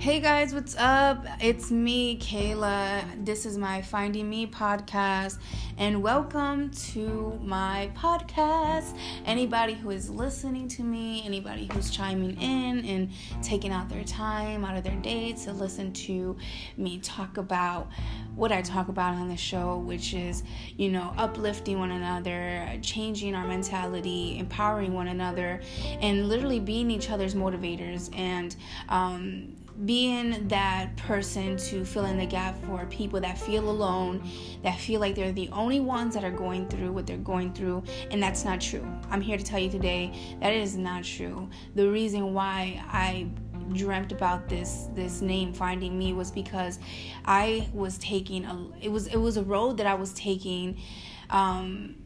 Hey guys, what's up? It's me, Kayla. This is my Finding Me podcast, and welcome to my podcast. Anybody who is listening to me, anybody who's chiming in and taking out their time out of their day to listen to me talk about what I talk about on the show, which is, you know, uplifting one another, changing our mentality, empowering one another, and literally being each other's motivators and, um, being that person to fill in the gap for people that feel alone, that feel like they're the only ones that are going through what they're going through, and that's not true. I'm here to tell you today that is not true. The reason why I dreamt about this this name finding me was because I was taking a it was it was a road that I was taking um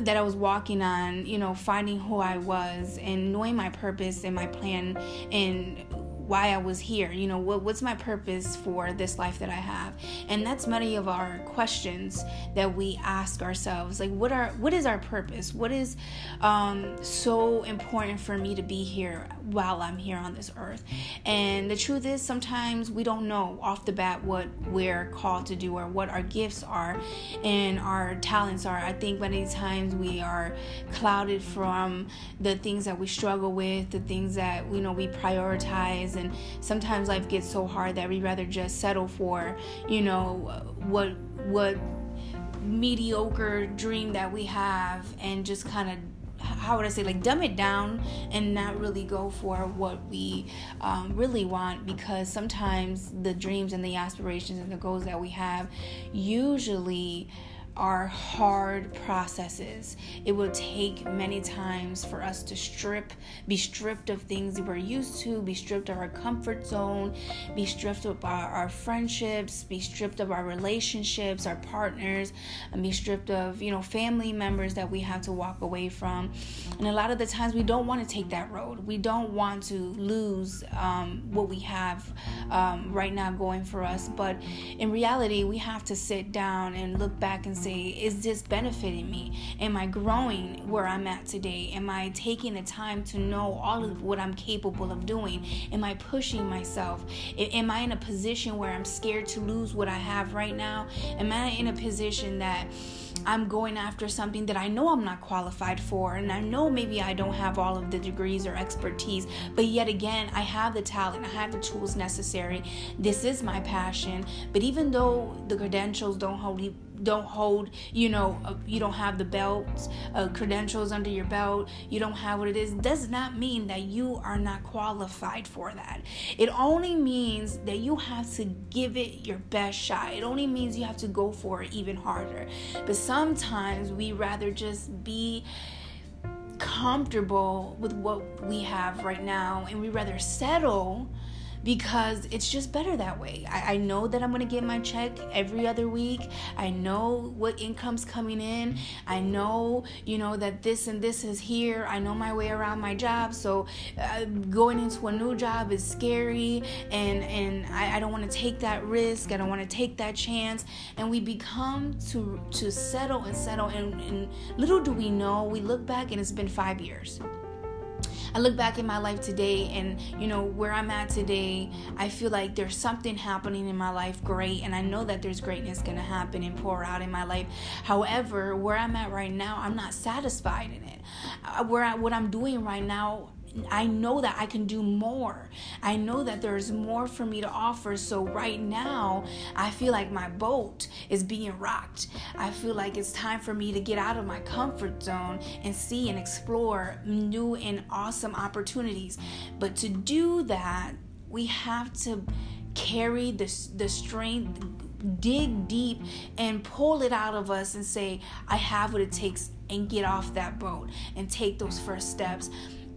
that I was walking on, you know, finding who I was and knowing my purpose and my plan and why I was here. You know, what, what's my purpose for this life that I have? And that's many of our questions that we ask ourselves. Like, what are what is our purpose? What is um, so important for me to be here while I'm here on this earth? And the truth is, sometimes we don't know off the bat what we're called to do or what our gifts are and our talents are. I think many times we are clouded from the things that we struggle with, the things that you know we prioritize and sometimes life gets so hard that we rather just settle for you know what what mediocre dream that we have and just kind of how would I say, like, dumb it down and not really go for what we um, really want because sometimes the dreams and the aspirations and the goals that we have usually are hard processes. It will take many times for us to strip, be stripped of things we're used to, be stripped of our comfort zone, be stripped of our, our friendships, be stripped of our relationships, our partners, and be stripped of, you know, family members that we have to walk away from. And a lot of the times we don't want to take that road. We don't want to lose um, what we have um, right now going for us. But in reality, we have to sit down and look back and say, say, is this benefiting me? Am I growing where I'm at today? Am I taking the time to know all of what I'm capable of doing? Am I pushing myself? Am I in a position where I'm scared to lose what I have right now? Am I in a position that I'm going after something that I know I'm not qualified for, and I know maybe I don't have all of the degrees or expertise, but yet again, I have the talent, I have the tools necessary. This is my passion, but even though the credentials don't hold you don't hold you know uh, you don't have the belts uh, credentials under your belt you don't have what it is does not mean that you are not qualified for that. It only means that you have to give it your best shot. It only means you have to go for it even harder. But sometimes we rather just be comfortable with what we have right now and we rather settle because it's just better that way. I, I know that I'm to get my check every other week. I know what income's coming in. I know, you know, that this and this is here. I know my way around my job. So uh, going into a new job is scary and, and I, I don't want to take that risk. I don't want to take that chance. And we become to, to settle and settle. And, and little do we know, we look back and it's been five years. I look back in my life today and, you know, where I'm at today, I feel like there's something happening in my life great. And I know that there's greatness going to happen and pour out in my life. However, where I'm at right now, I'm not satisfied in it. Uh, where I, what I'm doing right now, I know that I can do more. I know that there's more for me to offer. So right now, I feel like my boat is being rocked. I feel like it's time for me to get out of my comfort zone and see and explore new and awesome opportunities. But to do that, we have to carry the, the strength, dig deep, and pull it out of us and say, I have what it takes, and get off that boat and take those first steps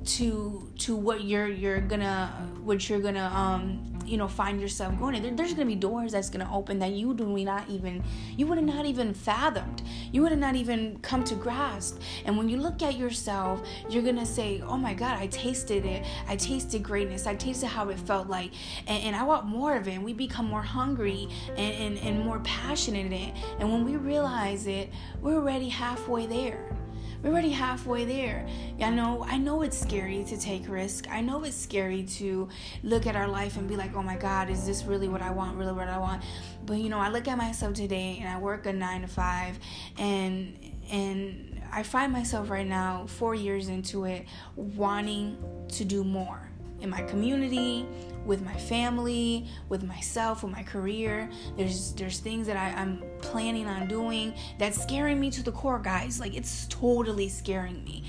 to to what you're you're gonna what you're gonna um you know find yourself going there, there's gonna be doors that's gonna open that you do not even you would have not even fathomed. You would have not even come to grasp. And when you look at yourself you're gonna say oh my god i tasted it. I tasted greatness. I tasted how it felt like. And, and i want more of it. And we become more hungry and, and, and more passionate in it. And when we realize it we're already halfway there We're already halfway there. I know I know it's scary to take risk. I know it's scary to look at our life and be like, "Oh my god, is this really what I want? Really what I want?" But you know, I look at myself today and I work a 9 to 5 and and I find myself right now 4 years into it wanting to do more in my community, with my family, with myself, with my career. There's there's things that I, I'm planning on doing that's scaring me to the core, guys. Like it's totally scaring me.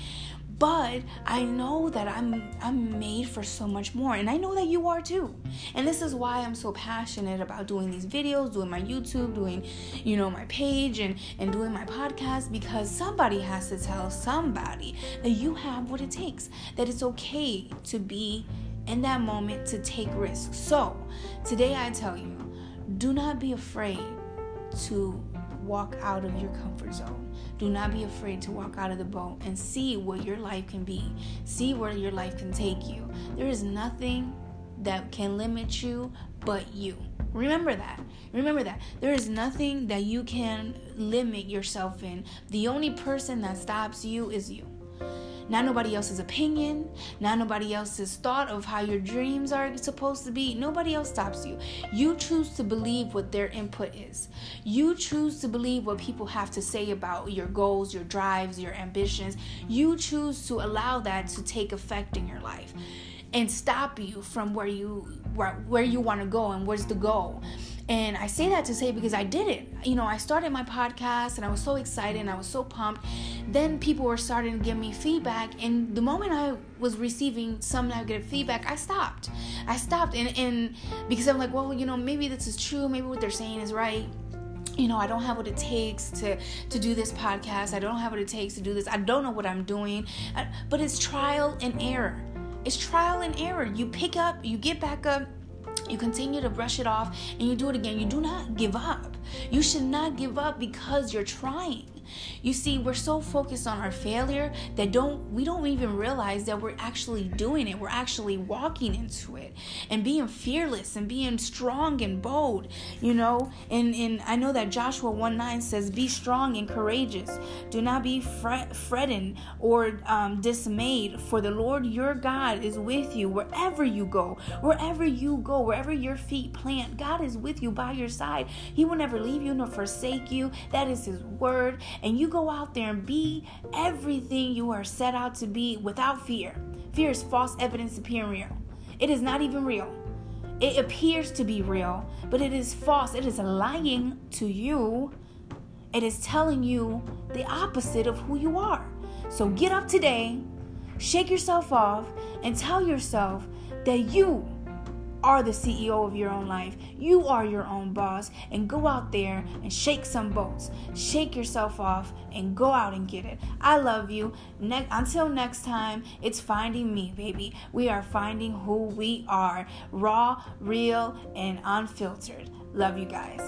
But I know that I'm I'm made for so much more and I know that you are too. And this is why I'm so passionate about doing these videos, doing my YouTube, doing you know my page and and doing my podcast because somebody has to tell somebody that you have what it takes. That it's okay to be in that moment to take risks. So, today I tell you, do not be afraid to walk out of your comfort zone. Do not be afraid to walk out of the boat and see what your life can be. See where your life can take you. There is nothing that can limit you but you. Remember that. Remember that. There is nothing that you can limit yourself in. The only person that stops you is you not nobody else's opinion, not nobody else's thought of how your dreams are supposed to be. Nobody else stops you. You choose to believe what their input is. You choose to believe what people have to say about your goals, your drives, your ambitions. You choose to allow that to take effect in your life and stop you from where you where, where you want to go and where's the goal. And I say that to say because I did it. You know, I started my podcast and I was so excited and I was so pumped. Then people were starting to give me feedback. And the moment I was receiving some negative feedback, I stopped. I stopped. And, and because I'm like, well, you know, maybe this is true. Maybe what they're saying is right you know i don't have what it takes to to do this podcast i don't have what it takes to do this i don't know what i'm doing but it's trial and error it's trial and error you pick up you get back up you continue to brush it off and you do it again. You do not give up. You should not give up because you're trying. You see, we're so focused on our failure that don't we don't even realize that we're actually doing it. We're actually walking into it and being fearless and being strong and bold, you know? And and I know that Joshua 1 9 says, Be strong and courageous. Do not be fret, fretting or um, dismayed, for the Lord your God is with you wherever you go. Wherever you go, wherever your feet plant, God is with you by your side. He will never leave you nor forsake you. That is his word and you go out there and be everything you are set out to be without fear. Fear is false evidence appearing real. It is not even real. It appears to be real, but it is false. It is lying to you. It is telling you the opposite of who you are. So get up today, shake yourself off, and tell yourself that you are the CEO of your own life. You are your own boss. And go out there and shake some boats. Shake yourself off and go out and get it. I love you. Ne- until next time, it's finding me, baby. We are finding who we are raw, real, and unfiltered. Love you guys.